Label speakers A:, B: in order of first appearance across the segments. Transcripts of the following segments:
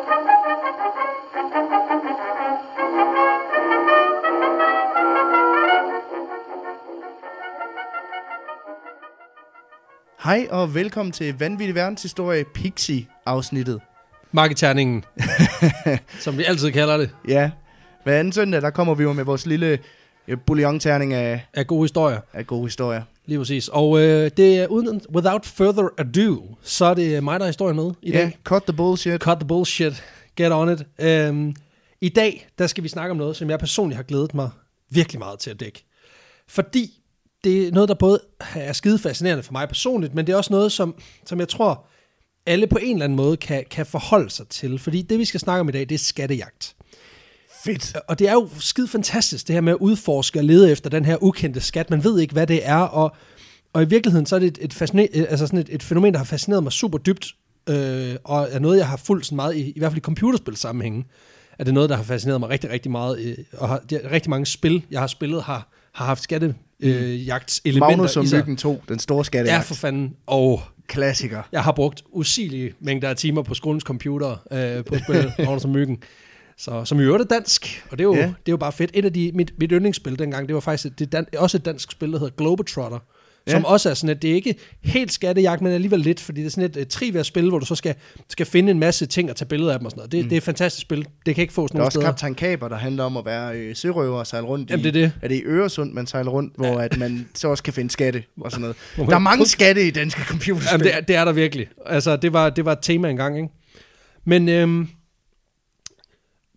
A: Hej og velkommen til Vanvittig Verdenshistorie Pixie-afsnittet.
B: Marketerningen, som vi altid kalder det,
A: Ja, hver anden søndag, der kommer vi jo med vores lille øh, bouillon-terning af,
B: er gode historier.
A: af gode historier.
B: Lige præcis. Og øh, det er uden, without further ado, så er det mig, der har historien med i
A: Ja,
B: dag.
A: cut the bullshit.
B: Cut the bullshit. Get on it. Øhm, I dag, der skal vi snakke om noget, som jeg personligt har glædet mig virkelig meget til at dække. Fordi det er noget, der både er skide fascinerende for mig personligt, men det er også noget, som, som jeg tror, alle på en eller anden måde kan, kan forholde sig til. Fordi det, vi skal snakke om i dag, det er skattejagt.
A: Fedt.
B: Og det er jo skide fantastisk, det her med at udforske og lede efter den her ukendte skat. Man ved ikke, hvad det er, og, og i virkeligheden så er det et, et, fasciner- altså sådan et, et fænomen, der har fascineret mig super dybt, øh, og er noget, jeg har fulgt sådan meget, i, i hvert fald i computerspil sammenhænge, er det noget, der har fascineret mig rigtig, rigtig meget, øh, og har, er rigtig mange spil, jeg har spillet, har, har haft skattejagtselementer
A: Magnus og
B: i sig.
A: Myggen 2, den store
B: Ja,
A: skattejagt.
B: for fanden. Og
A: Klassiker.
B: jeg har brugt usigelige mængder af timer på skolens computer øh, på at spille Magnus og Myggen. Så, som i øvrigt er dansk, og det er jo,
A: Ja.
B: ja. det er jo bare fedt. Et af de, mit, mit yndlingsspil dengang, det var faktisk et, det er dan, også et dansk spil, der hedder Globetrotter,
A: Ja.
B: som også er sådan, at det er ikke helt skattejagt, men alligevel lidt, fordi det er sådan et, et trivia-spil, hvor du så skal, skal finde en masse ting og tage billeder af dem og sådan noget. Det, mm. det er et fantastisk spil. Det kan ikke fås
A: Der er
B: nogen
A: også
B: steder.
A: Kaptajn Kaber, der handler om at være øh, sørøver og sejle rundt
B: Jamen,
A: i...
B: det er det.
A: Er det i Øresund, man sejler rundt, hvor at man så også kan finde skatte og sådan noget. Der er mange skatte i danske computerspil.
B: Jamen, det, er, det er der virkelig. Altså, det var, det var et tema engang, ikke? Men, øhm,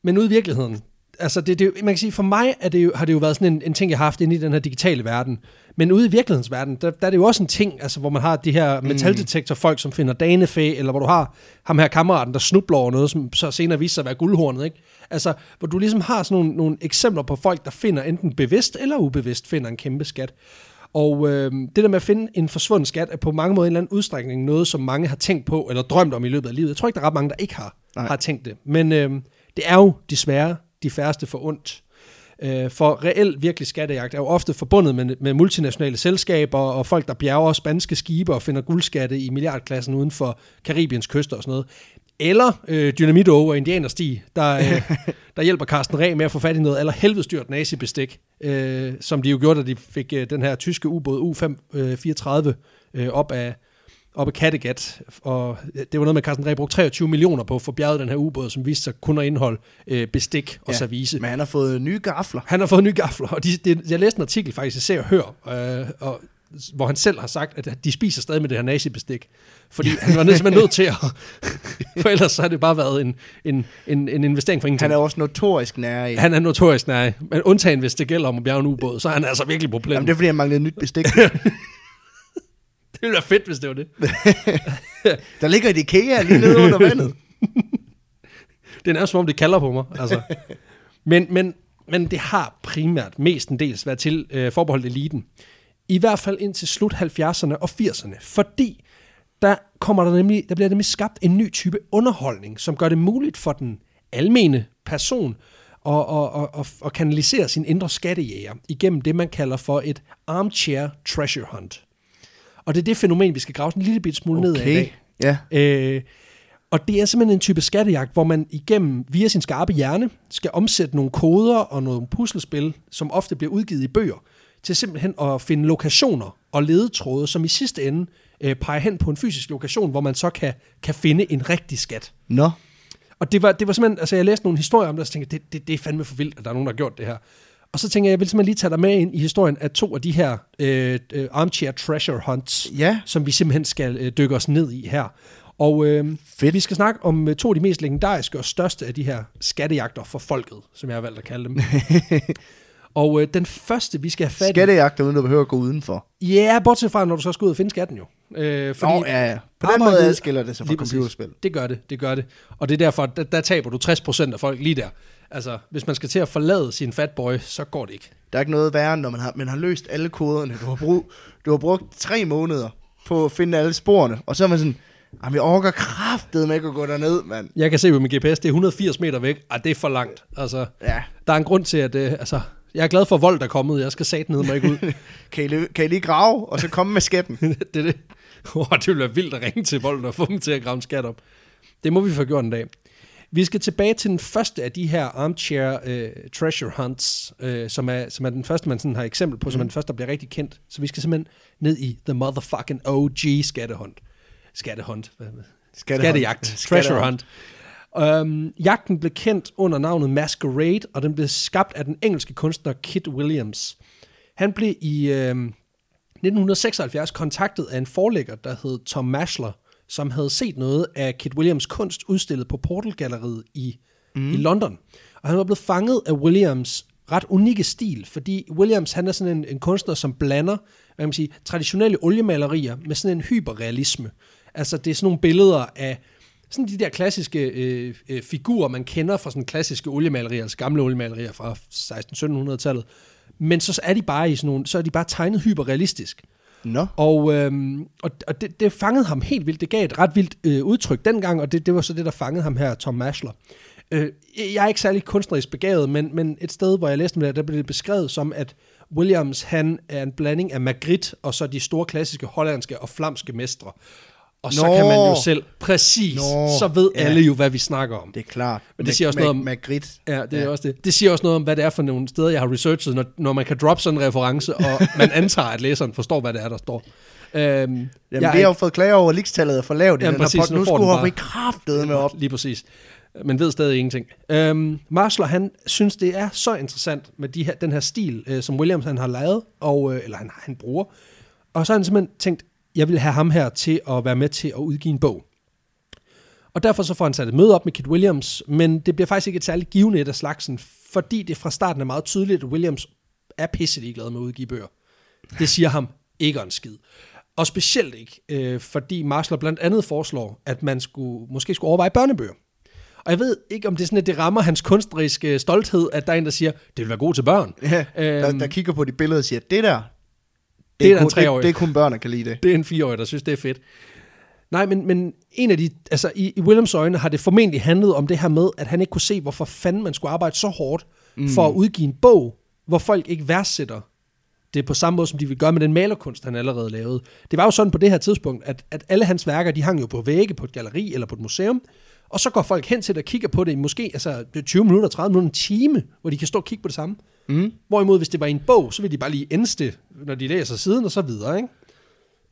B: men ude i virkeligheden, altså, det, det, man kan sige, for mig er det jo, har det jo været sådan en, en ting, jeg har haft inde i den her digitale verden. Men ude i virkelighedens verden, der, der er det jo også en ting, altså, hvor man har de her metaldetektorfolk, som finder danefæ, eller hvor du har ham her kammeraten, der snubler over noget, som så senere viser sig at være guldhornet, ikke? Altså, hvor du ligesom har sådan nogle, nogle eksempler på folk, der finder enten bevidst eller ubevidst finder en kæmpe skat. Og øh, det der med at finde en forsvunden skat, er på mange måder en eller anden udstrækning noget, som mange har tænkt på, eller drømt om i løbet af livet. Jeg tror ikke, der er ret mange, der ikke har,
A: Nej.
B: har tænkt det. Men øh, det er jo desværre de færreste for ondt. Øh, for reelt virkelig skattejagt er jo ofte forbundet med, med multinationale selskaber og folk, der bjerger spanske skibe og finder guldskatte i milliardklassen uden for Karibiens kyster og sådan noget. Eller øh, Dynamit og Indianerstig, der, øh, der hjælper Carsten Reh med at få fat i noget eller helvedestyrt nazibestik, øh, som de jo gjorde, da de fik øh, den her tyske ubåd U-534 øh, op af op af Kattegat, og det var noget med, at Carsten Reh brugte 23 millioner på at få bjerget den her ubåd, som viste sig kun at indeholde øh, bestik og
A: Ja,
B: service.
A: Men han har fået nye gafler.
B: Han har fået nye gafler, og de, de, jeg læste en artikel faktisk, jeg ser og hører, øh, og, hvor han selv har sagt, at de spiser stadig med det her nazibestik. Fordi han var simpelthen nødt til at... for ellers så har det bare været en, en, en, en investering for ingenting.
A: Han er også notorisk nær i.
B: han er notorisk nej, men undtagen hvis det gælder om at bjerge en ubåd, så er han altså virkelig problem.
A: Jamen, det er fordi, han manglede nyt bestik.
B: det ville være fedt, hvis det var det.
A: Der ligger et IKEA lige nede under vandet.
B: Det er nærmest som om, det kalder på mig. Altså. Men, men, men det har primært mestendels været til øh, forbeholdt eliten. I hvert fald indtil slut 70'erne og 80'erne. Fordi der, kommer der, nemlig, der bliver nemlig skabt en ny type underholdning, som gør det muligt for den almene person at, at, at, at, at kanalisere sin indre skattejæger igennem det, man kalder for et armchair treasure hunt. Og det er det fænomen, vi skal grave en lille bit smule ned af i dag.
A: Ja.
B: Øh, og det er simpelthen en type skattejagt, hvor man igennem via sin skarpe hjerne skal omsætte nogle koder og nogle puslespil, som ofte bliver udgivet i bøger, til simpelthen at finde lokationer og ledetråde, som i sidste ende øh, peger hen på en fysisk lokation, hvor man så kan, kan finde en rigtig skat.
A: Nå.
B: Og det var, det var simpelthen, altså jeg læste nogle historier om det, og så tænkte det, det, det er fandme for vildt, at der er nogen, der har gjort det her. Og så tænker jeg, jeg vil simpelthen lige tage dig med ind i historien af to af de her øh, øh, armchair treasure hunts,
A: Ja.
B: som vi simpelthen skal øh, dykke os ned i her. Og øh,
A: Fedt.
B: vi skal snakke om øh, to af de mest legendariske og største af de her skattejagter for folket, som jeg har valgt at kalde dem. og øh, den første, vi skal have fat i...
A: Skattejagter, uden du behøver at gå udenfor.
B: Ja, yeah, bortset fra, når du så skal ud og finde skatten jo. Øh,
A: Fordi Nå, ja, ja. På den måde adskiller det sig fra
B: præcis.
A: computerspil.
B: Det gør det, det gør det. Og det er derfor, der, der taber du 60% af folk lige der. Altså, hvis man skal til at forlade sin fatboy, så går det ikke.
A: Der er ikke noget værre, når man har, man har løst alle koderne. Du har, brug, du har brugt tre måneder på at finde alle sporene, og så er man sådan, jamen jeg orker kraftet med ikke at gå derned, mand.
B: Jeg kan se på min GPS, det er 180 meter væk. Ej, det er for langt. Altså,
A: Ja,
B: der er en grund til, at øh, altså, jeg er glad for, at vold er kommet. Jeg skal sat ned mig ikke ud.
A: kan I, kan I lige grave, og så komme med skætten?
B: det er det. Oh, det ville være vildt at ringe til vold og få dem til at grave en skat op. Det må vi få gjort en dag. Vi skal tilbage til den første af de her armchair øh, treasure hunts, øh, som, er, som er den første, man sådan har eksempel på, mm. som er den første, der bliver rigtig kendt. Så vi skal simpelthen ned i the motherfucking OG skattehunt. Skattehunt.
A: Skattehunt.
B: Skattejagt. Treasure hunt. Um, jagten blev kendt under navnet Masquerade, og den blev skabt af den engelske kunstner Kit Williams. Han blev i øh, 1976 kontaktet af en forlægger, der hed Tom Mashler, som havde set noget af Kit Williams kunst udstillet på Portal-galleriet i, mm. i London. Og han var blevet fanget af Williams ret unikke stil, fordi Williams han er sådan en, en kunstner, som blander hvad kan man sige, traditionelle oliemalerier med sådan en hyperrealisme. Altså det er sådan nogle billeder af sådan de der klassiske øh, øh, figurer, man kender fra sådan klassiske oliemalerier, altså gamle oliemalerier fra 1600-1700-tallet. Men så er de bare i sådan nogle, så er de bare tegnet hyperrealistisk.
A: No.
B: Og, øhm, og, og det, det fangede ham helt vildt. Det gav et ret vildt øh, udtryk dengang, og det, det var så det, der fangede ham her, Tom Mashler. Øh, jeg er ikke særlig kunstnerisk begavet, men, men et sted, hvor jeg læste med det, der blev det beskrevet som, at Williams, han er en blanding af Magritte og så de store klassiske hollandske og flamske mestre. Og så
A: Nå.
B: kan man jo selv, præcis,
A: Nå.
B: så ved
A: Ja.
B: alle jo, hvad vi snakker om.
A: Det er klart.
B: Men det siger også noget om-
A: Magritte.
B: Ja, det er
A: Ja.
B: også det. Det siger også noget om, hvad det er for nogle steder, jeg har researchet, når, når man kan droppe sådan en reference, og man antager, at læseren forstår, hvad det er, der står. Øhm,
A: Jamen,
B: jeg
A: vi
B: er
A: har jo fået klager over, at likstallet er for lavt i
B: Jamen,
A: den her
B: præcis,
A: pot.
B: nu
A: Nu
B: får den
A: skulle
B: bare-
A: vi kraftedet med op.
B: Lige præcis. Men ved stadig ingenting. Øhm, Marsler, han synes, det er så interessant med de her, den her stil, øh, som Williams han har lavet, og, øh, eller han, han bruger. Og så har han simpelthen tænkt, jeg vil have ham her til at være med til at udgive en bog. Og derfor så får han sat et møde op med Kit Williams, men det bliver faktisk ikke et særligt givende et af slagsen, fordi det fra starten er meget tydeligt, at Williams er pisse glad med at udgive bøger. Det siger ham ikke en skid. Og specielt ikke, øh, fordi Marsler blandt andet foreslår, at man skulle, måske skulle overveje børnebøger. Og jeg ved ikke, om det er sådan, at det rammer hans kunstneriske stolthed, at der er en, der siger, det vil være god til børn.
A: Ja, der,
B: Øhm.
A: der kigger på de billeder og siger, det der,
B: Det er
A: kun,
B: en treårig.
A: det, det er kun børn, der kan lide det.
B: Det er en fireårig, der synes, det er fedt. Nej, men, men en af de, altså i, i Williams øjne har det formentlig handlet om det her med, at han ikke kunne se, hvorfor fanden man skulle arbejde så hårdt mm. for at udgive en bog, hvor folk ikke værdsætter det på samme måde, som de vil gøre med den malerkunst, han allerede lavede. Det var jo sådan på det her tidspunkt, at, at alle hans værker, de hang jo på vægge på et galleri eller på et museum, og så går folk hen til det og kigger på det i måske altså, det er 20 minutter, 30 minutter, en time, hvor de kan stå og kigge på det samme.
A: Mm.
B: Hvorimod, hvis det var i en bog, så vil de bare lige enste, når de læser siden og så videre, ikke?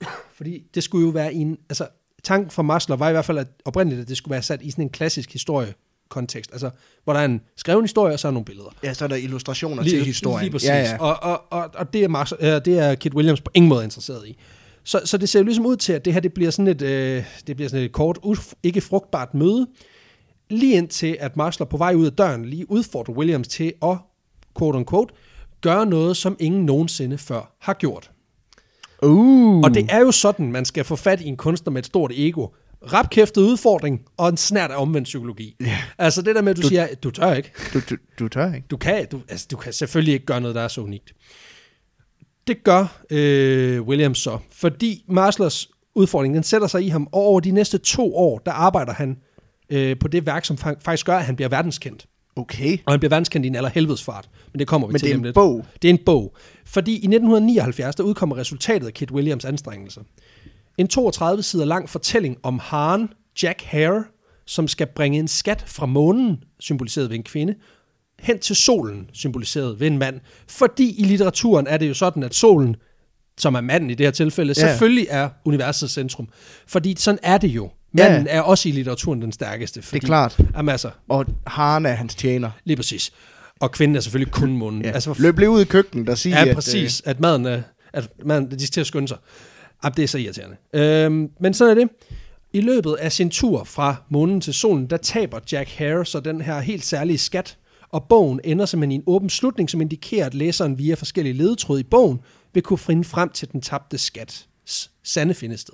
B: Fordi det skulle jo være en... Altså, tanken for Maslow var i hvert fald at oprindeligt, at det skulle være sat i sådan en klassisk historiekontekst. Altså, hvor der er en skreven historie, og så er nogle billeder.
A: Ja, så er der illustrationer til historien.
B: Lige præcis.
A: Ja, ja.
B: Og, og, og, og det, er Mars, øh, det er Kit Williams på ingen måde interesseret i. Så, så det ser jo ligesom ud til, at det her det bliver sådan et, øh, det bliver sådan et kort, uf, ikke frugtbart møde, lige indtil at Marsler på vej ud af døren lige udfordrer Williams til at, quote unquote, gøre noget, som ingen nogensinde før har gjort.
A: Uh.
B: Og det er jo sådan, man skal få fat i en kunstner med et stort ego. Rapkæftet udfordring og en snært af omvendt psykologi. Yeah. Altså det der med, at du, du siger, du tør ikke.
A: Du, du, du tør ikke.
B: Du kan, du, altså, du kan selvfølgelig ikke gøre noget, der er så unikt. Det gør øh, Williams så, fordi Marslers udfordring, den sætter sig i ham, og over de næste to år, der arbejder han øh, på det værk, som fa- faktisk gør, at han bliver verdenskendt.
A: Okay.
B: Og han bliver verdenskendt i en allerhelvedes fart. Men det kommer vi
A: Men
B: til
A: det er en
B: lidt.
A: bog.
B: Det er en bog. Fordi i 1979, der udkommer resultatet af Kit Williams anstrengelser. En 32 sider lang fortælling om haren Jack Hare, som skal bringe en skat fra månen, symboliseret ved en kvinde, hen til solen, symboliseret ved en mand. Fordi i litteraturen er det jo sådan, at solen, som er manden i det her tilfælde,
A: Ja.
B: selvfølgelig er universets centrum. Fordi sådan er det jo. Manden er også i litteraturen den stærkeste. Fordi,
A: Det er klart.
B: Jamen altså,
A: Og Haren er hans tjener.
B: lige præcis. Og kvinden er selvfølgelig kun munden.
A: Ja.
B: Altså,
A: Løb lige ud i køkkenet og sige,
B: Ja,
A: at...
B: præcis. At maden er, at maden, de skal til at skynde sig. Jamen, det er så irriterende. Øhm, men sådan er det. I løbet af sin tur fra månen til solen, der taber Jack Hare så den her helt særlige skat, og bogen ender simpelthen i en åben slutning, som indikerer, at læseren via forskellige ledetråde i bogen vil kunne finde frem til den tabte skat sande findested.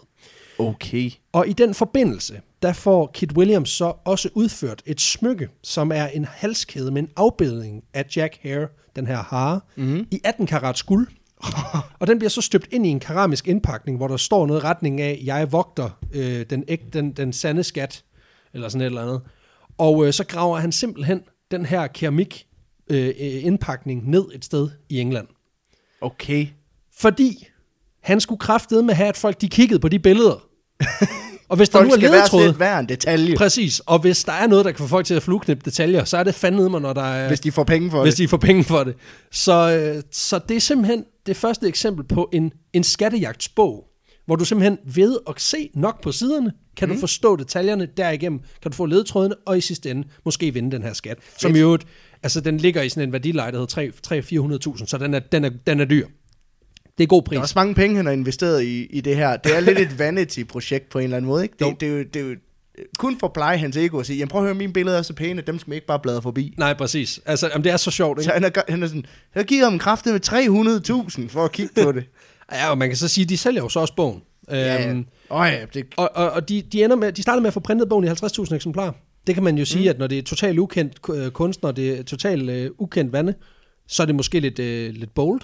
A: Okay.
B: Og i den forbindelse, der får Kit Williams så også udført et smykke, som er en halskæde med en afbildning af Jack Hare, den her hare, mm. i 18 karat guld. og den bliver så støbt ind i en keramisk indpakning, hvor der står noget i retning af, jeg vogter øh, den, æg, den, den sande skat, eller sådan et eller andet. Og øh, så graver han simpelthen den her keramik øh, indpakning ned et sted i England.
A: Okay.
B: Fordi han skulle kraftede med at have, at folk de kiggede på de billeder. Og hvis der
A: Folk
B: nu er
A: værdsætte hver en detalje,
B: præcis, og hvis der er noget, der kan få folk til at flueknippe detaljer, så er det fandme mig, når der er,
A: hvis de får penge for
B: hvis
A: det.
B: de får penge for det. Så, øh, så det er simpelthen det første eksempel på en, en skattejagtsbog, hvor du simpelthen ved at se nok på siderne, kan mm. du forstå detaljerne, derigennem kan du få ledetrådene, og i sidste ende måske vinde den her skat. Fedt. Som i øvrigt, altså den ligger i sådan en værdileje, der hedder 300-400.000, så den er, den, er, den er dyr. Det er god pris.
A: Der er også mange penge, han har investeret i, i det her. Det er lidt et vanity-projekt på en eller anden måde, ikke?
B: Jo.
A: Det, det, er jo, det er jo kun for at pleje hans ego og sige, jamen prøv at høre, mine billeder er så pæne, dem skal man ikke bare bladre forbi.
B: Nej, præcis. Altså, jamen, det er så sjovt,
A: Så
B: ikke?
A: han er, han er sådan, jeg giver ham kraftet med 300.000 for at kigge på det.
B: Ja, og man kan så sige, de sælger jo så også bogen.
A: Ja,
B: Øhm,
A: ja, det,
B: Og, og, og de, de, ender med, de starter med at få printet bogen i 50.000 eksemplarer. Det kan man jo sige, mm. at når det er totalt ukendt øh, kunstner, det er totalt øh, ukendt vande, så er det måske lidt, øh, lidt bold.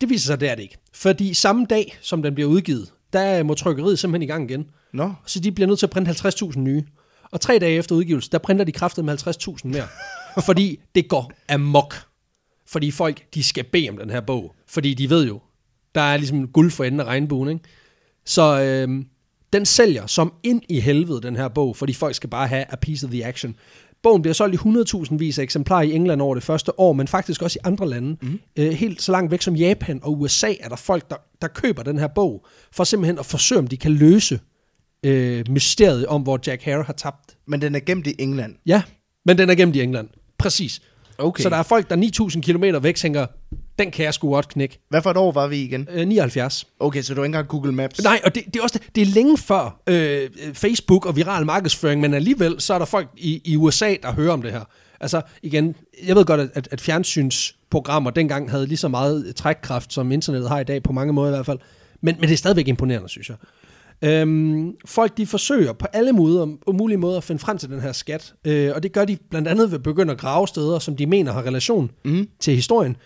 B: Det viser sig, det er det ikke. Fordi samme dag, som den bliver udgivet, der må trykkeriet simpelthen i gang igen.
A: nå,
B: Så de bliver nødt til at printe 50.000 nye. Og tre dage efter udgivelse, der printer de kraftet med 50.000 mere. fordi det går amok. Fordi folk, de skal bede om den her bog. Fordi de ved jo, der er ligesom guld for enden af regnbuen, ikke? Så øh, den sælger som ind i helvede, den her bog, fordi folk skal bare have a piece of the action. Bogen bliver solgt i 100.000 vis af eksemplarer i England over det første år, men faktisk også i andre lande. Mm. Øh, helt så langt væk som Japan og USA er der folk, der, der køber den her bog, for simpelthen at forsøge, om de kan løse øh, mysteriet om, hvor Jack Hare har tabt.
A: men den er gemt i England.
B: Ja, men den er gemt i England. Præcis.
A: Okay.
B: Så der er folk, der er 9.000 km væk, tænker, den kan jeg sgu godt knække.
A: Hvad for et år var vi igen?
B: Øh, 79.
A: Okay, så du har ikke engang Google Maps?
B: Nej, og det, det er også det, det er længe før øh, Facebook og viral markedsføring, men alligevel så er der folk i, i USA, der hører om det her. Altså igen, jeg ved godt, at, at fjernsynsprogrammer dengang havde lige så meget trækkraft, som internettet har i dag, på mange måder i hvert fald. Men, men det er stadigvæk imponerende, synes jeg. Øhm, folk de forsøger på alle måder, mulige måder at finde frem til den her skat, øh, og det gør de blandt andet ved at begynde at grave steder, som de mener har relation mm. til historien.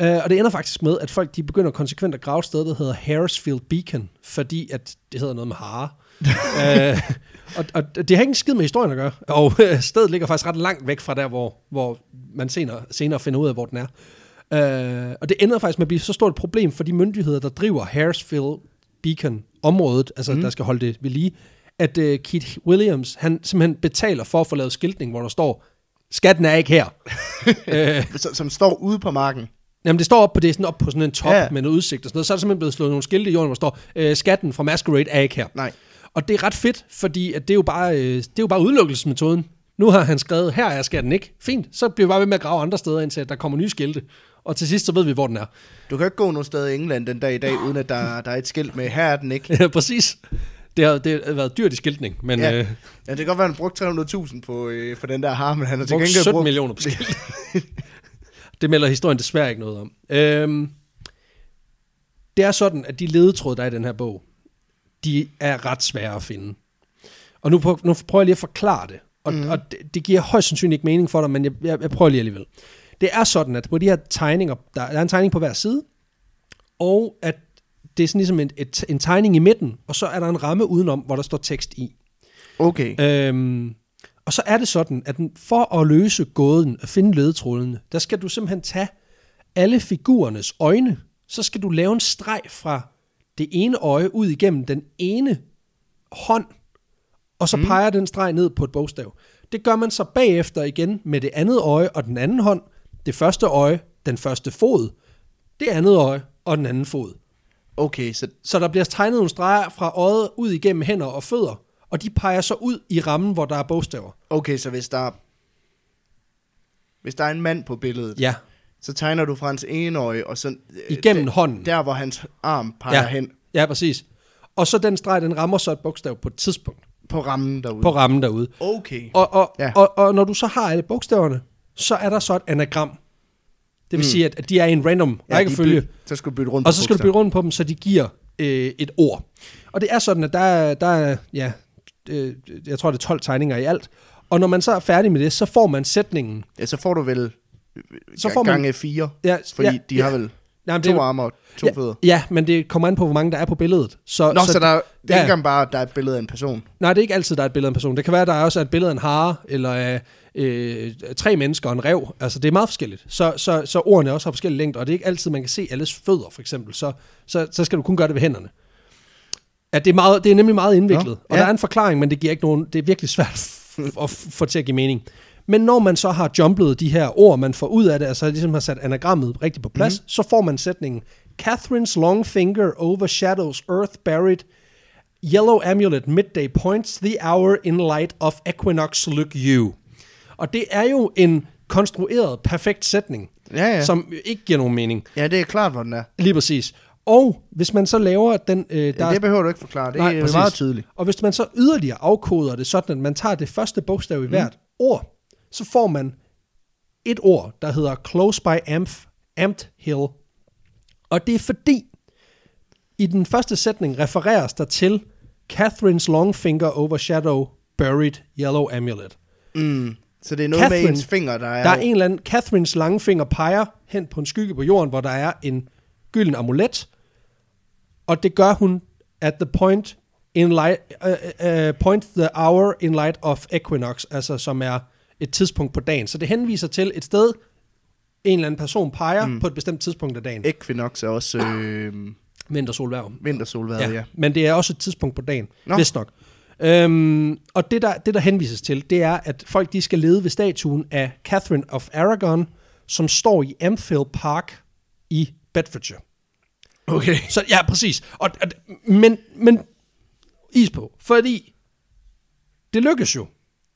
B: Øh, og det ender faktisk med, at folk de begynder konsekvent at grave et sted, der hedder Harrisfield Beacon, fordi at det hedder noget med hare. øh, og, og det har ikke en skid med historien at gøre, og øh, stedet ligger faktisk ret langt væk fra der, hvor, hvor man senere, senere finder ud af, hvor den er. Øh, og det ender faktisk med at blive så stort et problem for de myndigheder, der driver Harrisfield Beacon området, altså mm. der skal holde det ved lige, at uh, Keith Williams, han simpelthen betaler for at få lavet skiltning, hvor der står, skatten er ikke her. øh,
A: Som, som står ude på marken.
B: Jamen det står op på, det sådan op på sådan en top
A: Ja.
B: med noget udsigt og sådan noget, så er der simpelthen blevet slået nogle skilte i jorden, hvor der står, øh, skatten fra Masquerade er ikke her.
A: Nej.
B: Og det er ret fedt, fordi at det er jo bare, øh, det er jo bare udelukkelsesmetoden. Nu har han skrevet, her er skatten ikke. Fint, så bliver vi bare ved med at grave andre steder, indtil der kommer nye skilte. Og til sidst, så ved vi, hvor den er.
A: Du kan ikke gå nogen steder i England den dag i dag, uden at der, der er et skilt med, her er den ikke.
B: Ja, præcis. Det har, det har været dyrt i skiltning, men
A: Ja.
B: øh,
A: Ja, det kan godt være, at han brugte 300.000 på, øh, på den der har, men han har til
B: brugt
A: gengæld
B: 17
A: brugt...
B: millioner på skilt. det melder historien desværre ikke noget om. Øhm, det er sådan, at de ledetråde, der er i den her bog, de er ret svære at finde. Og nu, prøver, nu prøver jeg lige at forklare det. Og, mm. og det, det giver højst sandsynligt ikke mening for dig, men jeg, jeg, jeg prøver lige alligevel. Det er sådan, at på de her tegninger, der, der er en tegning på hver side, og at det er sådan ligesom en, et, en tegning i midten, og så er der en ramme udenom, hvor der står tekst i.
A: Okay.
B: Øhm, og så er det sådan, at for at løse gåden, at finde ledetrådene, der skal du simpelthen tage alle figurernes øjne, så skal du lave en streg fra det ene øje ud igennem den ene hånd, og så mm. peger den streg ned på et bogstav. Det gør man så bagefter igen med det andet øje og den anden hånd, det første øje, den første fod, det andet øje og den anden fod.
A: Okay, så
B: Så der bliver tegnet nogle streger fra øjet ud igennem hænder og fødder, og de peger så ud i rammen, hvor der er bogstaver.
A: Okay, så hvis der er, hvis der er en mand på billedet,
B: Ja,
A: så tegner du fra hans ene øje, og så... øh,
B: igennem
A: der,
B: hånden.
A: Der, hvor hans arm peger
B: Ja.
A: hen
B: Ja, præcis. Og så den streg, den rammer så et bogstav på et tidspunkt
A: på rammen derude.
B: på rammen derude.
A: Okay.
B: Og, og,
A: Ja.
B: ja. og, og når du så har alle bogstaverne, så er der så et anagram. Det vil mm. sige, at at de er i en random
A: Ja,
B: rækkefølge,
A: byt- så skal du bytte rundt
B: og
A: på
B: så skal du bytte rundt på dem, så de giver øh, et ord. Og det er sådan, at der er, der er ja, øh, jeg tror, det er 12 tegninger i alt. Og når man så er færdig med det, så får man sætningen.
A: Ja, så får du vel
B: Så
A: så
B: får man-
A: gange fire,
B: Ja,
A: fordi
B: ja,
A: de
B: ja.
A: har vel
B: Jamen,
A: to
B: det,
A: arme og to
B: ja,
A: fødder.
B: ja, men det kommer an på, hvor mange der er på billedet. Så,
A: Nå, så, så der, det er
B: ja.
A: ikke engang bare, at der er et billede af en person.
B: Nej, det er ikke altid, der er et billede af en person. Det kan være, der er også er et billede af en hare, eller af øh, tre mennesker og en rev. Altså, det er meget forskelligt. Så, så, så ordene også har forskellige længder, og det er ikke altid, man kan se alles fødder, for eksempel. Så, så, så skal du kun gøre det ved hænderne. At det, er meget, det er nemlig meget indviklet.
A: Nå,
B: Og
A: ja.
B: der er en forklaring, men det giver ikke nogen, det er virkelig svært at få til at give mening. Men når man så har jumplet de her ord, man får ud af det, altså ligesom har sat anagrammet rigtigt på plads, mm. så får man sætningen, Catherine's long finger overshadows earth buried, yellow amulet midday points the hour in light of equinox look you. Og det er jo en konstrueret, perfekt sætning,
A: Ja, ja.
B: som ikke giver nogen mening.
A: Ja, det er klart, hvor den er.
B: Lige præcis. Og hvis man så laver den... Øh, der
A: Ja, det behøver du ikke forklare. Det
B: Nej,
A: er
B: præcis.
A: meget tydeligt.
B: Og hvis man så yderligere afkoder det sådan, at man tager det første bogstav i hvert mm. ord, så får man et ord, der hedder Close by Amph, Amped Hill. Og det er fordi, i den første sætning refereres der til Catherine's long finger overshadow buried yellow amulet.
A: Mm. Så det er noget
B: Catherine-
A: med ens finger, der er...
B: Der er en eller anden, Catherines lange finger peger hen på en skygge på jorden, hvor der er en gylden amulet, og det gør hun at the point in light, uh, uh, point the hour in light of equinox, altså som er et tidspunkt på dagen. Så det henviser til et sted, en eller anden person peger mm. på et bestemt tidspunkt af dagen.
A: Equinox er også øh,
B: Vintersolværv.
A: vintersolværet, ja. ja.
B: Men det er også et tidspunkt på dagen,
A: Nå.
B: vist nok. Øhm, og det der, det, der henvises til, det er, at folk de skal lede ved statuen af Catherine of Aragon, som står i Amphill Park i Bedfordshire.
A: Okay.
B: Så ja, præcis. Og, og, men, men is på, fordi det lykkes jo.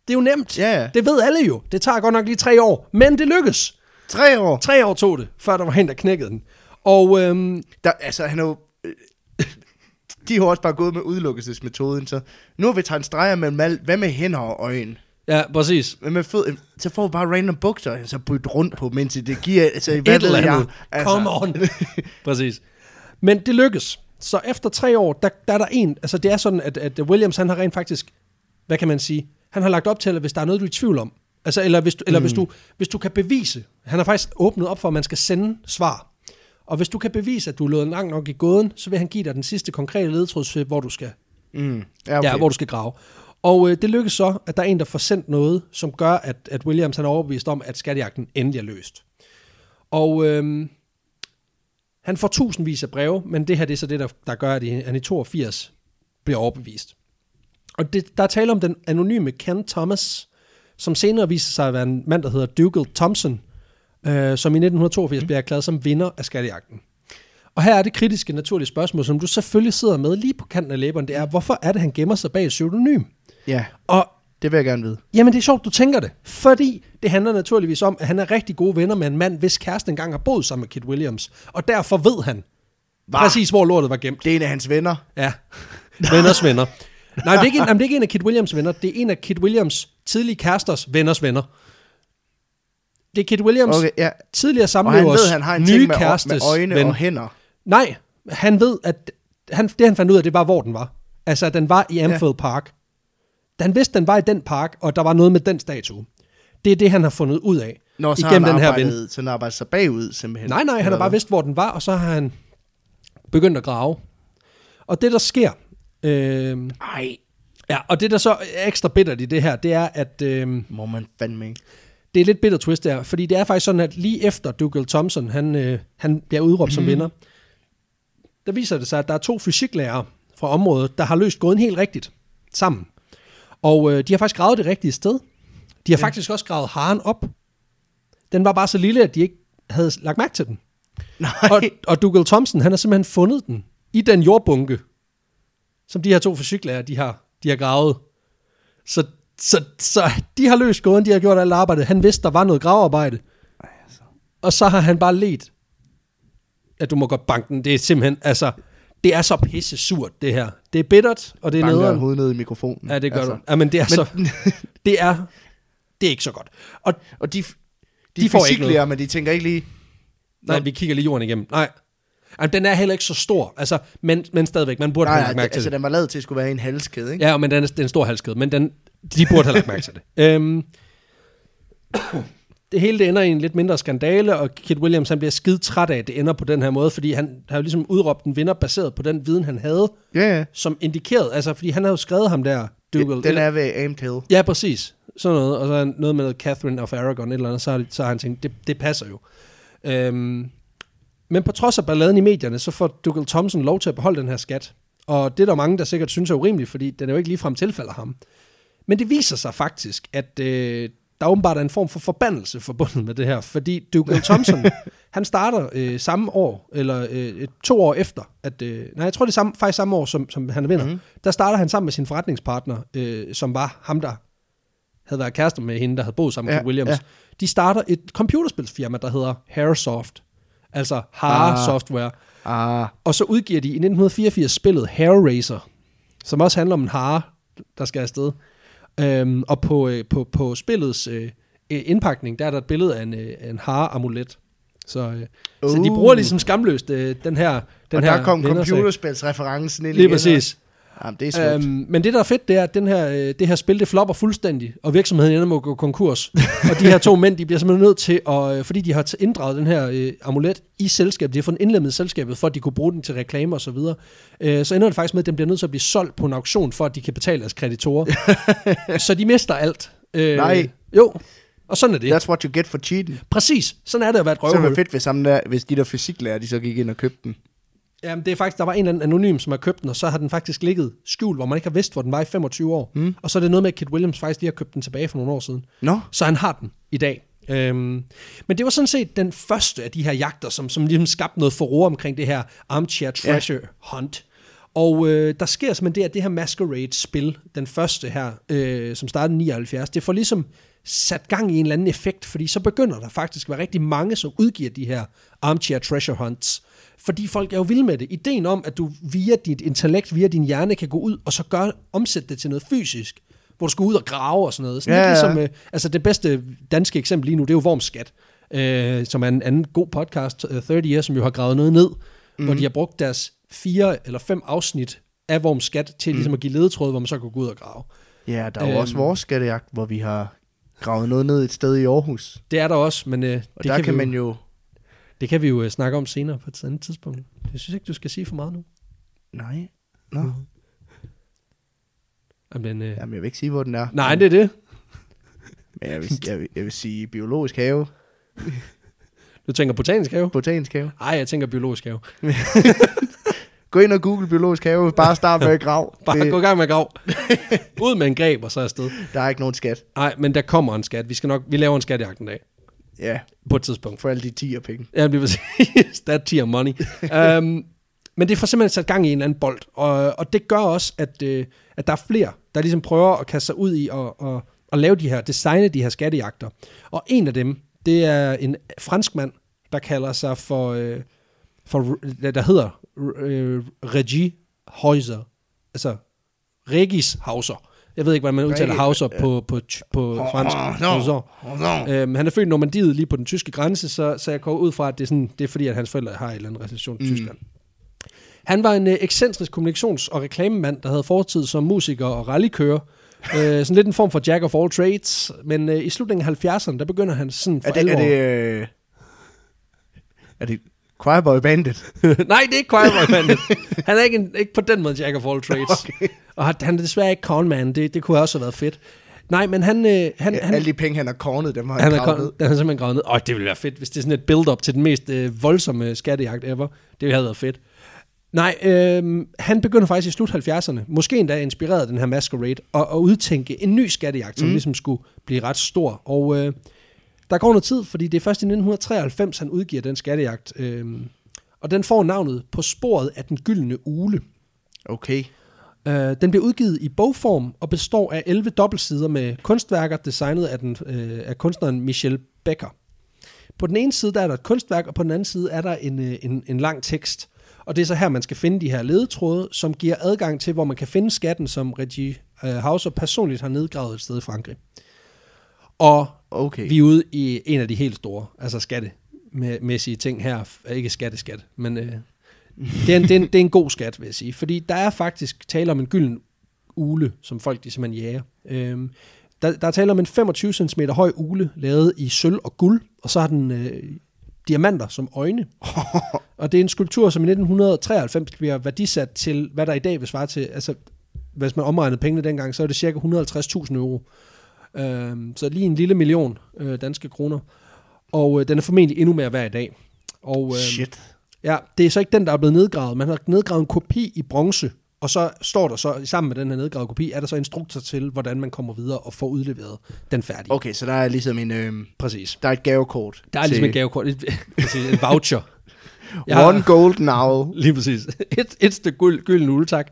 B: Det er jo nemt.
A: Ja, ja.
B: Det ved alle jo. Det tager godt nok lige tre år, men det lykkes.
A: Tre år.
B: Tre år tog det, før der var en, der knækkede den. Og øhm,
A: Der, altså, han er jo... øh, De har også bare gået med udelukkelsesmetoden, så nu har vi taget en streger mellem alt. Hvad med hænder og øjne?
B: ja, præcis.
A: Hvad med fød? Så får vi bare random bukser, så bytte rundt på, mens det giver... Altså,
B: Et
A: hvad
B: eller
A: jeg?
B: andet.
A: Altså,
B: Come on. Præcis. Men det lykkes. Så efter tre år, der, der er der en, altså det er sådan, at, at Williams, han har rent faktisk, hvad kan man sige, han har lagt op til, at hvis der er noget, du er i tvivl om, altså, eller, hvis du, eller mm. hvis, du, hvis du kan bevise, han har faktisk åbnet op for, at man skal sende svar, og hvis du kan bevise, at du er løbet langt nok i gåden, så vil han give dig den sidste konkrete ledetråd til, hvor du skal,
A: Mm, ja,
B: okay. ja, hvor du skal grave. Og øh, det lykkes så, at der er en, der får sendt noget, som gør, at, at Williams han er overbevist om, at skattejagten endelig er løst. Og øh, han får tusindvis af breve, men det her det er så det, der, der gør, at han i 82 bliver overbevist. Og det, der er tale om den anonyme Ken Thomas, som senere viser sig at være en mand, der hedder Dougal Thompson, øh, som i 1982 mm. bliver erklæret som vinder af skattejagten. Og her er det kritiske naturlige spørgsmål, som du selvfølgelig sidder med lige på kanten af læberen, det er, hvorfor er det, han gemmer sig bag et pseudonym?
A: Ja,
B: Og
A: det vil jeg gerne vide.
B: Jamen, det er sjovt, du tænker det. Fordi det handler naturligvis om, at han er rigtig gode venner med en mand, hvis kæreste engang har boet sammen med Kit Williams. Og derfor ved han
A: Hva?
B: præcis, hvor lortet var gemt.
A: Det er en af hans venner.
B: Ja, venners venner. Nej, det er, ikke en, jamen, det er ikke en af Kit Williams venner. Det er en af Kit Williams tidlige kæresters venners venner. Det er Kit Williams
A: Okay, ja.
B: tidligere
A: Og han
B: samlevers
A: ved, han har en
B: nye
A: ting med,
B: kærestes
A: med øjne
B: ven.
A: og hænder.
B: Nej, han ved, at han, det han fandt ud af, det var, hvor den var. Altså, at den var i Amphill ja. Park. Han vidste, den var i den park, og der var noget med den statue. Det er det, han har fundet ud af
A: Når så
B: igennem
A: har
B: den
A: han
B: her ven.
A: så han arbejder sig bagud, simpelthen.
B: Nej, nej, han har bare vidst, hvor den var, og så har han begyndt at grave. Og det, der sker... Øh,
A: Ej,
B: ja, og det, der så er ekstra bittert i det her, det er, at... Øh,
A: må man fandme ikke.
B: det er lidt bitter twist der, fordi det er faktisk sådan, at lige efter Dougal Thompson, han, øh, han bliver udråbt mm. som vinder, der viser det sig, at der er to fysiklærere fra området, der har løst gåden helt rigtigt sammen. Og øh, de har faktisk gravet det rigtige sted. De har ja. faktisk også gravet haren op. Den var bare så lille, at de ikke havde lagt mærke til den.
A: Nej.
B: Og, og Dougal Thompson, han har simpelthen fundet den i den jordbunke, som de her to fysiklærer, de har, de har gravet. Så, så, så de har løst gåden, de har gjort alt arbejdet. Han vidste, der var noget gravearbejde.
A: altså.
B: Og så har han bare let, at du må godt banke den. Det er simpelthen, altså, det er så pisse surt, det her. Det er bittert, og det er
A: Banker
B: nederen.
A: hovedet ned i mikrofonen.
B: Ja, det gør
A: altså.
B: du. Ja, men det er så, det er, det er ikke så godt. Og
A: Og de, de,
B: De får ikke
A: fysiklærer, men de tænker ikke lige...
B: nej,
A: Nå.
B: vi kigger lige jorden igennem. Nej. Jamen, den er heller ikke så stor, altså, men, men stadigvæk, man burde
A: Nej,
B: have lagt mærke
A: det,
B: til
A: altså
B: det.
A: den var lavet til at skulle være en halskæde, ikke?
B: Ja, men den er, det er en stor halskæde, men den, de burde have lagt mærke til det. Øhm, det hele det ender i en lidt mindre skandale, og Kit Williams han bliver skide træt af, at det ender på den her måde, fordi han har jo ligesom udråbt en vinder baseret på den viden, han havde,
A: Ja, ja.
B: som indikerede, altså fordi han havde jo skrevet ham der, Dougal.
A: Den er ved Amed Hill.
B: Ja, præcis. Sådan noget. Og så er noget med noget Catherine of Aragon, et eller andet, så har, så har han tænkt, det, det passer jo. Øhm, men på trods af balladen i medierne, så får Dougal Thompson lov til at beholde den her skat. Og det er der mange, der sikkert synes er urimeligt, fordi den er jo ikke ligefrem tilfælder ham. Men det viser sig faktisk, at øh, der åbenbart er en form for forbandelse forbundet med det her, fordi Dougal Thompson, han starter øh, samme år, eller øh, to år efter, at, øh, nej, jeg tror det er samme, faktisk samme år, som, som han vinder, mm. der starter han sammen med sin forretningspartner, øh, som var ham, der havde været kærester med hende, der havde boet sammen med
A: Ja,
B: Williams.
A: ja.
B: De starter et computerspilsfirma, der hedder Hairsoft, altså Hair
A: Ah.
B: Software,
A: Ah,
B: og så udgiver de i 1984 spillet Hair Racer, som også handler om en hare, der skal afsted. Øhm, og på, øh, på, på spillets øh, indpakning, der er der et billede af en, øh, en hare-amulet. Så, øh, uh. så de
A: Uh.
B: bruger ligesom skamløst øh, den her den
A: og
B: her
A: der kom computerspilsreferencen ind
B: Lige
A: igen,
B: præcis.
A: Jamen, det er smukt.
B: Øhm, men det, der er fedt, det er, at den her, øh, det her spil, det flopper fuldstændig, og virksomheden ender med at gå konkurs. og de her to mænd, de bliver simpelthen nødt til, at, øh, fordi de har inddraget den her øh, amulet i selskabet, de har fået den indlemmet i selskabet, for at de kunne bruge den til reklamer og så videre, øh, så ender det faktisk med, at den bliver nødt til at blive solgt på en auktion, for at de kan betale deres kreditorer. så de mister alt. Øh,
A: Nej.
B: Jo, og sådan er det.
A: That's what you get for cheating.
B: Præcis, sådan er det at være et
A: Så ville det
B: røvhul.
A: fedt, hvis, sammen der, hvis de der fysiklærer, de så gik ind og købte den.
B: Jamen, det er faktisk, der var en eller anden anonym, som har købt den, og så har den faktisk ligget skjult, hvor man ikke har vidst, hvor den var i 25 år. Mm. Og så er det noget med, at Kit Williams faktisk lige har købt den tilbage for nogle år siden.
A: Nå,
B: Så han har den i dag. Øhm, men det var sådan set den første af de her jagter, som, som ligesom skabte noget forår omkring det her armchair treasure ja. hunt. Og øh, der sker simpelthen det, at det her Masquerade-spil, den første her, øh, som startede i 79, det får ligesom sat gang i en eller anden effekt, fordi så begynder der faktisk at være rigtig mange, som udgiver de her armchair treasure hunts. Fordi folk er jo vilde med det. Ideen om, at du via dit intellekt, via din hjerne, kan gå ud og så gøre, omsætte det til noget fysisk, hvor du skal ud og grave og sådan noget. Sådan
A: Ja,
B: ja, ligesom, øh, altså det bedste danske eksempel lige nu, det er jo Wormskat, øh, som er en anden god podcast, øh, 30 Years, som jo har gravet noget ned, mm. hvor de har brugt deres fire eller fem afsnit af Wormskat til ligesom at give ledetråd, hvor man så kan gå ud og grave.
A: ja, der er jo
B: Øhm.
A: også vores skattejagt, hvor vi har gravet noget ned et sted i Aarhus.
B: Det er der også, men øh,
A: Og
B: det,
A: der
B: kan
A: kan
B: vi
A: man
B: jo,
A: jo...
B: det kan vi jo øh, snakke om senere på et andet tidspunkt. Jeg synes ikke, du skal sige for meget nu.
A: Nej, nå.
B: Mhm. Men, øh,
A: Jamen, jeg vil ikke sige, hvor den er.
B: nej, det er det.
A: Men jeg vil, jeg vil, jeg vil sige biologisk have,
B: Du tænker botanisk have?
A: botanisk have.
B: Nej, jeg tænker biologisk have.
A: Gå ind og google biologisk have, bare start med at grave.
B: Bare
A: Det-
B: gå i gang med at grave. Ud med en greb, og så afsted.
A: Der er ikke nogen skat.
B: Nej, men der kommer en skat. Vi skal nok, vi laver en skatjagt en dag.
A: Ja,
B: På et tidspunkt.
A: for alle de 10 penge.
B: Ja, det bliver præcis. That tier money. um, men det får simpelthen sat gang i en eller anden bold. Og, og det gør også, at, øh, at der er flere, der ligesom prøver at kaste sig ud i at, at, at lave de her, designe de her skattejagter. Og en af dem, det er en fransk mand, der kalder sig for, øh, for der hedder øh, Regi Hauser. Altså Regis Hauser. Jeg ved ikke, hvordan man udtaler Hauser på, på, på fransk.
A: No. No.
B: Øhm, han er født i Normandiet lige på den tyske grænse, så, så jeg går ud fra, at det er, sådan, det er fordi, at hans forældre har en eller anden relation til mm. Tyskland. Han var en øh, ekscentrisk kommunikations- og reklamemand, der havde fortid som musiker og rallykører. øh, sådan lidt en form for jack of all trades. Men øh, i slutningen af 70'erne, der begynder han sådan for
A: Er det, er
B: alvor...
A: det, øh, er det Choir Boy Bandit?
B: Nej, det er ikke Choir Boy Bandit. Han er ikke, en, ikke på den måde jack of all trades. Okay. Og han han er desværre ikke conman. Det, det kunne også have været fedt. Nej, men han... Øh, han,
A: Ja,
B: han
A: alle de penge, han har kornet, dem har han,
B: Han
A: gravet ned.
B: den er simpelthen gravet ned. Øj, det ville være fedt, hvis det er sådan et build-up til den mest øh, voldsomme skattejagt ever. Det ville have været fedt. Nej, øh, han begynder faktisk i slut 70'erne, måske endda inspireret af den her Masquerade, at, at udtænke en ny skattejagt, som mm. ligesom skulle blive ret stor. Og øh, der går noget tid, fordi det er først i 1993, han udgiver den skattejagt. Øh, og den får navnet På sporet af den gyldne ule.
A: Okay.
B: Øh, den bliver udgivet i bogform og består af 11 dobbeltsider med kunstværker designet af, den, øh, af kunstneren Michel Becker. På den ene side der er der et kunstværk, og på den anden side er der en, øh, en, en lang tekst. Og det er så her, man skal finde de her ledetråde, som giver adgang til, hvor man kan finde skatten, som Reggie øh, Hauser personligt har nedgravet et sted i Frankrig. Og
A: Okay.
B: vi er ude i en af de helt store, altså skattemæssige ting her. Ikke skatteskat, men øh, det, er en, det, er en, det er en god skat, vil jeg sige. Fordi der er faktisk tale om en gylden ule, som folk de simpelthen jager. Øhm, der, der er tale om en 25 cm høj ule, lavet i sølv og guld, og så har den øh, diamanter som øjne. og det er en skulptur, som i 1993 bliver værdisat til, hvad der i dag vil svare til, altså hvis man omregnede pengene dengang, så er det cirka 150.000 euro. Øhm, så lige en lille million øh, danske kroner. Og øh, den er formentlig endnu mere værd i dag. Og, øh,
A: Shit.
B: Ja, det er så ikke den, der er blevet nedgravet. Man har nedgravet en kopi i bronze Og så står der så, sammen med den her nedgravede kopi, er der så instrukser til, hvordan man kommer videre og får udleveret den færdige.
A: Okay, så der er ligesom en, øh,
B: Præcis.
A: der er et gavekort.
B: Der er ligesom
A: til
B: en gavekort, et, en voucher. Jeg har-
A: One golden owl.
B: Lige præcis. Et, et stykke gyld, gylden uld, tak.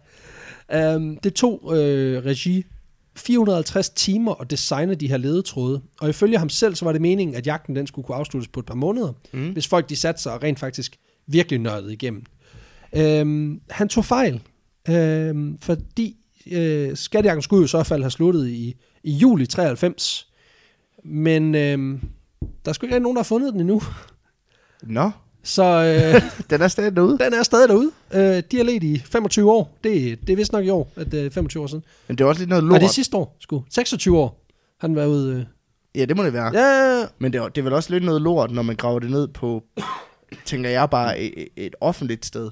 B: Um, det tog øh, regi 450 timer at designe de her ledetråde, og ifølge ham selv, så var det meningen, at jagten den skulle kunne afsluttes på et par måneder, mm. hvis folk de satte sig og rent faktisk virkelig nørdede igennem. Um, han tog fejl, um, fordi uh, skattejagten skulle jo i så fald have sluttet i, i juli 93, men um, der er sgu ikke nogen, der har fundet den endnu.
A: Nå,
B: Så øh,
A: den er stadig derude.
B: den er stadig derude. Øh, de har let i 25 år. Det, det er vist nok i år, at det er 25 år siden.
A: Men det er også lidt noget
B: Nej,
A: lort.
B: det er sidste år, sgu. 26 år har den været ude. Øh.
A: Ja, det må det være.
B: Ja,
A: Men det er, det er vel også lidt noget lort, når man graver det ned på, tænker jeg bare, et, et offentligt sted.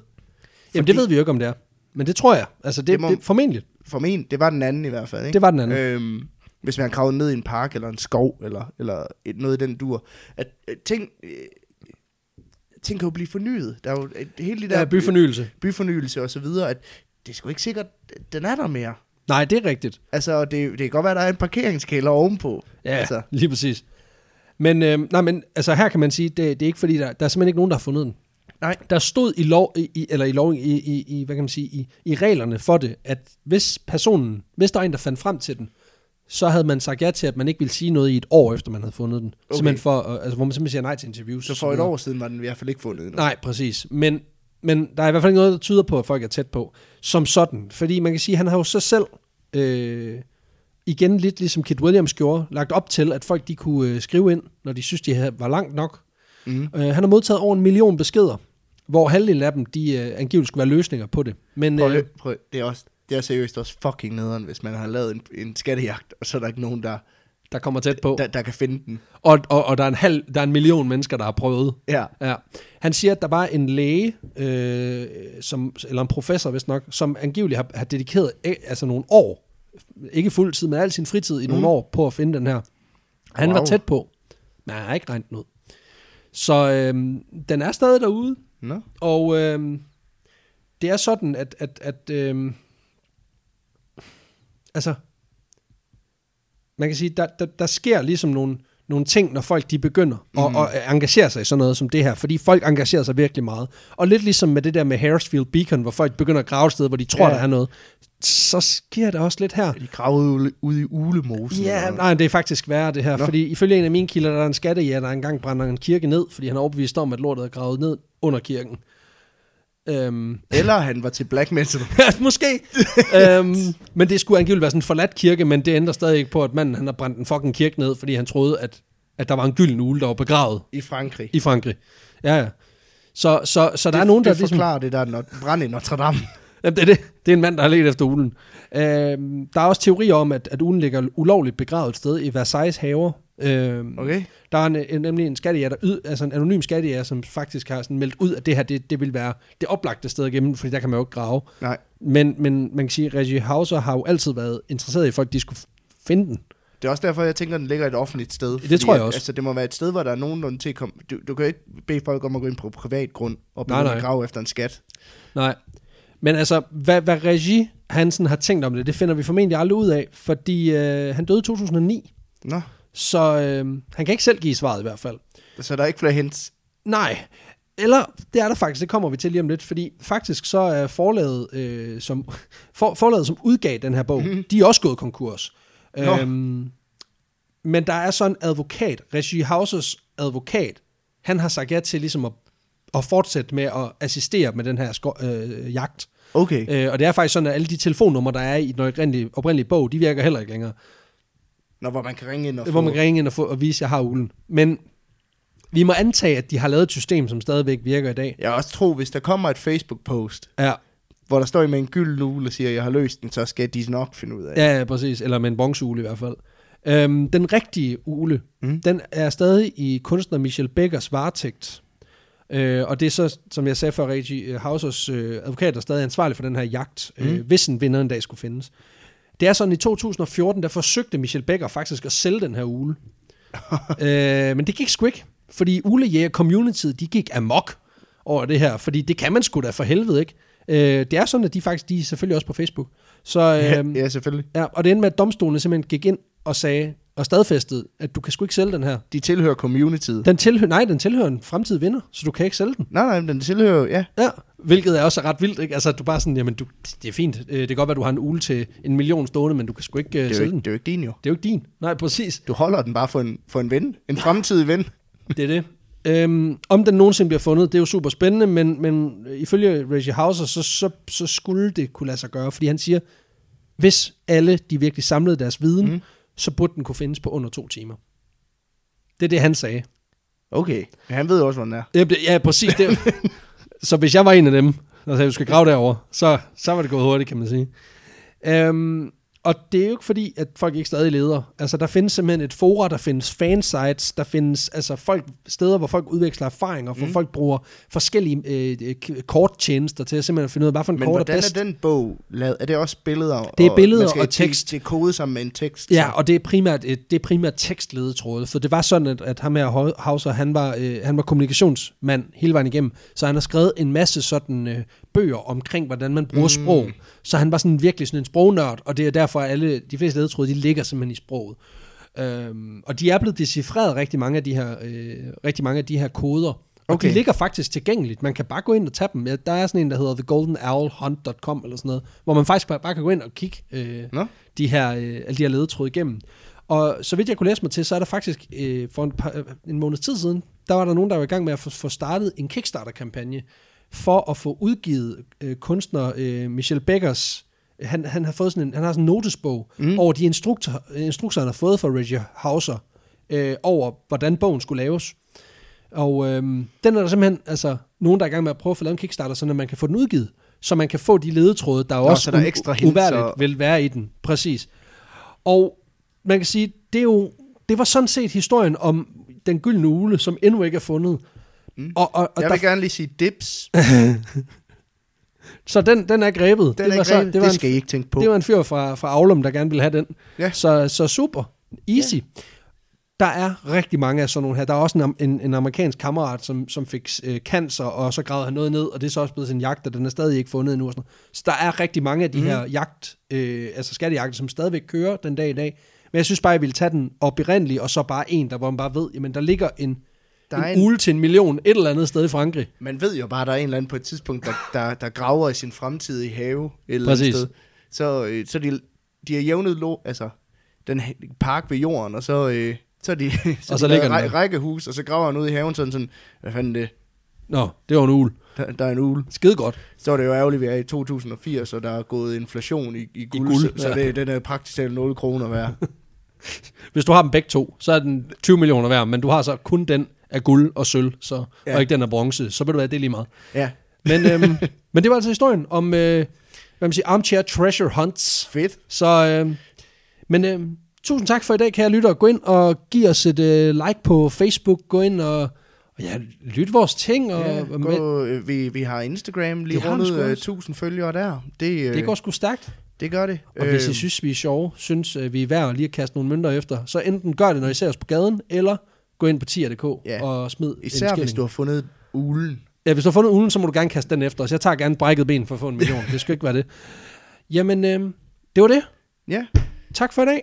B: Jamen, det ved vi jo ikke, om det er. Men det tror jeg. Altså, det,
A: Det må-
B: det formentlig.
A: For min, det var den anden i hvert fald, ikke?
B: Det var den anden.
A: Øhm, hvis man har gravet ned i en park, eller en skov, eller, eller et, noget i den dur. At, at ting, øh, ting kan jo blive fornyet. Der er jo et, hele det der
B: Ja, byfornyelse.
A: byfornyelse og så videre, at det er sgu ikke sikkert, den er der mere.
B: Nej, det er rigtigt.
A: Altså, det, det kan godt være, at der er en parkeringskælder ovenpå.
B: Ja,
A: Altså.
B: lige præcis. Men, øh, nej, men altså, her kan man sige, det, det er ikke fordi, der, der er simpelthen ikke nogen, der har fundet den.
A: Nej.
B: Der stod i lov, i- eller i lov, i, i, i, hvad kan man sige, i, i reglerne for det, at hvis personen, hvis der er en, der fandt frem til den, så havde man sagt ja til, at man ikke ville sige noget i et år, efter man havde fundet den. Okay. Simpelthen for, øh, altså, hvor man simpelthen siger nej til interviews.
A: Så for et år siden var den i hvert fald ikke fundet endnu.
B: Nej, præcis. Men, men der er i hvert fald ikke noget, der tyder på, at folk er tæt på. Som sådan. Fordi man kan sige, at han har jo så selv, øh, igen lidt ligesom Kit Williams gjorde, lagt op til, at folk de kunne øh, skrive ind, når de synes, de havde- var langt nok.
A: Mm.
B: Øh, han har modtaget over en million beskeder, hvor halvdelen af dem, de øh, angiveligt skulle være løsninger på det. Men
A: Prøv,
B: øh,
A: prøv, det, er også, det er seriøst også fucking nederen, hvis man har lavet en, en skattejagt, og så er der ikke nogen, der,
B: der kommer tæt på.
A: der, der kan finde den.
B: Og, og, og der, er en halv, der er en million mennesker, der har prøvet.
A: Ja.
B: Ja. Han siger, at der var en læge, øh, som, eller en professor vist nok, som angiveligt har, har dedikeret altså nogle år, ikke fuld tid, men al sin fritid i nogle
A: Mm.
B: år på at finde den her. Han
A: Wow.
B: var tæt på, men han har ikke regnet den ud. Så øh, den er stadig derude,
A: Nå.
B: og øh, det er sådan, at, at, at øh, altså, man kan sige, der, der, der sker ligesom nogle, nogle ting, når folk de begynder at,
A: Mhm.
B: at engagere sig i sådan noget som det her, fordi folk engagerer sig virkelig meget. Og lidt ligesom med det der med Harrisfield Beacon, hvor folk begynder at grave et sted, hvor de tror,
A: Ja.
B: der er noget, så sker der også lidt her.
A: Er de gravet ude, i ulemosen?
B: Ja,
A: eller
B: nej, det er faktisk værre det her.
A: Nå.
B: fordi ifølge en af mine kilder, der er en skattejæger, der engang brænder en kirke ned, fordi han er overbevist om, at lortet er gravet ned under kirken. Øhm?
A: Eller han var til black metal.
B: måske. øhm, men det skulle angiveligt være sådan en forladt kirke, men det ændrer stadig ikke på, at manden han har brændt en fucking kirke ned, fordi han troede, at, at der var en gylden ule, der var begravet
A: I Frankrig.
B: i Frankrig. Ja, ja. Så, så, så der
A: det,
B: er nogen, der
A: det
B: ligesom...
A: forklarer det der not, brand i Notre Dame.
B: Jamen, det, er det. det er en mand, der har let efter ulen. Øhm, der er også teorier om, at, at ulen ligger ulovligt begravet et sted i Versailles haver. Øhm,
A: Okay.
B: Der er en, nemlig en skattejæger, der yd, altså en anonym skattejæger, som faktisk har sådan meldt ud, at det her, det, det vil være det oplagte sted at gemme, fordi der kan man jo ikke grave.
A: Nej.
B: Men, men man kan sige, at Reggie Hauser har jo altid været interesseret i, at folk de skulle finde den.
A: Det er også derfor, jeg tænker, at den ligger et offentligt sted.
B: Det tror jeg
A: at,
B: også.
A: Altså, det må være et sted, hvor der er nogenlunde til at komme... Du, du kan ikke bede folk om at gå ind på privat grund og begynde at grave efter en skat.
B: Nej. Men altså, hvad, hvad Reggie Hansen har tænkt om det, det finder vi formentlig aldrig ud af, fordi øh, han døde i 2009,
A: Nå,
B: så øh, han kan ikke selv give svaret i hvert fald.
A: så der er ikke flere hints.
B: Nej, eller det er der faktisk, det kommer vi til lige om lidt, fordi faktisk så er forlaget, øh, som, for, forlaget, som udgav den her bog,
A: Mhm.
B: mm-hmm. de er også gået konkurs.
A: Nå.
B: Øhm, men der er så en advokat, Reggie Hausers advokat, han har sagt ja til ligesom at, at fortsætte med at assistere med den her sko- øh, jagt.
A: Okay.
B: Øh, og det er faktisk sådan, at alle de telefonnumre, der er i den oprindelige, oprindelige bog, de virker heller ikke længere.
A: Nå, hvor man kan ringe ind og
B: Hvor
A: få...
B: man kan ringe ind og, få, og vise, at jeg har ulen. Men vi må antage, at de har lavet et system, som stadigvæk virker i dag.
A: Jeg også tro, hvis der kommer et Facebook-post,
B: Ja,
A: hvor der står med en gylden ule og siger, at jeg har løst den, så skal de nok finde ud af.
B: ja, ja præcis. Eller med en bronzeule i hvert fald. Øhm, den rigtige ule,
A: Mm.
B: mm. den er stadig i kunstner Michel Beckers varetægt. Øh, og det er så, som jeg sagde før, Reggie Hausers øh, advokat er stadig ansvarlig for den her jagt, mm. øh, hvis en vinder en dag skulle findes. Det er sådan, i 2014, der forsøgte Michel Becker faktisk at sælge den her ule. øh, men det gik sgu ikke, fordi ulejæger communityet, de gik amok over det her, fordi det kan man sgu da for helvede ikke. Øh, det er sådan, at de faktisk, de er selvfølgelig også på Facebook. Så,
A: Ja,
B: øh,
A: ja, selvfølgelig.
B: ja, og det endte med, at domstolene simpelthen gik ind og sagde, og stadfæstede, at du kan sgu ikke sælge den her.
A: De tilhører communityet.
B: Den tilhører, nej, den tilhører en fremtidig vinder, så du kan ikke sælge den.
A: Nej, nej, men den tilhører, ja.
B: Ja, hvilket er også ret vildt, ikke? Altså, du bare sådan, jamen, du, det er fint. Øh, Det kan godt være, du har en ule til en million stående, men du kan sgu ikke uh, sælge
A: ikke,
B: den.
A: det er jo ikke din jo.
B: Det er jo ikke din. Nej, præcis.
A: Du holder den bare for en, for en ven. En fremtidig ven.
B: Det er det. Øhm, om den nogensinde bliver fundet, det er jo super spændende, men, men ifølge Reggie Hauser, så, så, så skulle det kunne lade sig gøre, fordi han siger, hvis alle de virkelig samlede deres viden, mm. Så burde den kunne findes på under to timer. Det er det, han sagde.
A: Okay. Men han ved jo også, hvor den er.
B: Ja, Ja, præcis. Det. så hvis jeg var en af dem, der sagde, du skal grave derover, så, så var det gået hurtigt, kan man sige. Øhm, og det er jo ikke fordi, at folk ikke stadig leder. Altså, der findes simpelthen et fora, der findes fansites, der findes altså folk, steder, hvor folk udveksler erfaringer, hvor
A: Mm.
B: folk bruger forskellige øh, korttjenester til at simpelthen finde ud af, hvad for en
A: Men
B: kort er
A: hvordan
B: bedst.
A: er den bog lavet? Er det også billeder?
B: Det er billeder og
A: til-
B: tekst.
A: Det er kodet sammen med en tekst.
B: Ja,
A: så-
B: og det er primært, et- det er primært tekstledetråde, for det var sådan, at, at ham her Hauser, han var, øh, han var kommunikationsmand hele vejen igennem, så han har skrevet en masse sådan øh, bøger omkring, hvordan man bruger. Mm. sprog. Så han var sådan virkelig sådan en sprognørd, og det er derfor, at alle, de fleste ledetråde, de ligger simpelthen i sproget. Øhm, og de er blevet decifreret rigtig mange af de her, øh, rigtig mange af de her koder. Og okay. De ligger faktisk tilgængeligt. Man kan bare gå ind og tage dem. Ja, Der er sådan en, der hedder thegoldenowlhunt.com eller sådan noget, hvor man faktisk bare, bare kan gå ind og kigge øh,
A: Nå.
B: de her, øh, alle de her ledetråde igennem. Og så vidt jeg kunne læse mig til, så er der faktisk øh, for en, par, øh, en måneds tid siden, der var der nogen, der var i gang med at få, få startet en Kickstarter-kampagne for at få udgivet øh, kunstner øh, Michel Beckers han, han har fået sådan en, han har sådan en notesbog mm. Over de instruktor, instrukser, han har fået fra Reggie Hauser, øh, over hvordan bogen skulle laves. Og øh, den er der simpelthen altså, nogen, der er i gang med at prøve at få lavet en Kickstarter, så man kan få den udgivet, så man kan få de ledetråde, der
A: Nå,
B: også
A: så der er ekstra hints
B: uværligt
A: og-
B: vil være i den. Præcis. Og man kan sige, det er jo, det var sådan set historien om den gyldne ule, som endnu ikke er fundet.
A: Mm.
B: Og, og, og
A: Jeg
B: der,
A: vil gerne lige sige dips.
B: så den, den er grebet.
A: Den
B: det,
A: er
B: var så,
A: grebet.
B: det, var
A: det
B: en,
A: skal I ikke tænke på.
B: det var en fyr fra, fra Aulum, der gerne ville have den.
A: Ja.
B: Så, så super. Easy. Der er rigtig mange af sådan nogle her. Der er også en, en, en amerikansk kammerat, som, som fik øh, cancer, og så gravede han noget ned, og det er så også blevet sin jagt, og den er stadig ikke fundet endnu. Og sådan noget. Så der er rigtig mange af de mm. her jagt, øh, altså skattejagter, som stadigvæk kører den dag i dag. Men jeg synes bare, jeg ville tage den oprindeligt, og så bare en, der hvor man bare ved, jamen der ligger en,
A: Der er
B: en,
A: en,
B: ule til en million et eller andet sted i Frankrig.
A: man ved jo bare, der er en eller anden på et tidspunkt, der, der, der graver i sin fremtidige have et eller andet sted. Så, øh, så de, de har jævnet lo, altså, den park ved jorden, og så, øh, så, de, så,
B: Og så
A: de
B: ligger
A: ræ- rækkehus, og så graver han ud i haven sådan sådan, hvad fanden det,
B: Nå, det var en ule.
A: der, der er en ule.
B: Skide godt.
A: Så er det jo ærgerligt, at vi er i 2080, og der er gået inflation i, i guld,
B: guld,
A: så, så
B: ja.
A: det, den er praktisk talt 0 kroner værd.
B: Hvis du har dem begge to, så er den 20 millioner værd, men du har så kun den af guld og sølv, så, ja. Og ikke den af bronze, så vil du være det er lige meget.
A: ja,
B: Men, øhm, men det var altså historien om, øh, hvad man siger, armchair treasure hunts.
A: fedt.
B: Så, øh, men øh, tusind tak for i dag, kære lytter. Gå ind og giv os et øh, like på Facebook. Gå ind og, og ja, lyt vores ting. Og,
A: Ja,
B: med,
A: gå, øh, vi, vi har Instagram lige
B: Det
A: rundet øh,
B: også.
A: 1000 følgere der. Det, øh,
B: det går sgu stærkt.
A: det gør det.
B: Og hvis I
A: Øh,
B: synes, vi er sjove, synes øh, vi er værd at lige at kaste nogle mønter efter, så enten gør det, når I ser os på gaden, eller gå ind på tier.dk
A: Ja.
B: og smid
A: Især
B: en
A: hvis du har fundet ulen.
B: Ja, hvis du har fundet ulen, så må du gerne kaste den efter os. Jeg tager gerne brækket ben for at få en million. det skal ikke være det. Jamen, øh, det var det.
A: Ja,
B: Tak for i dag.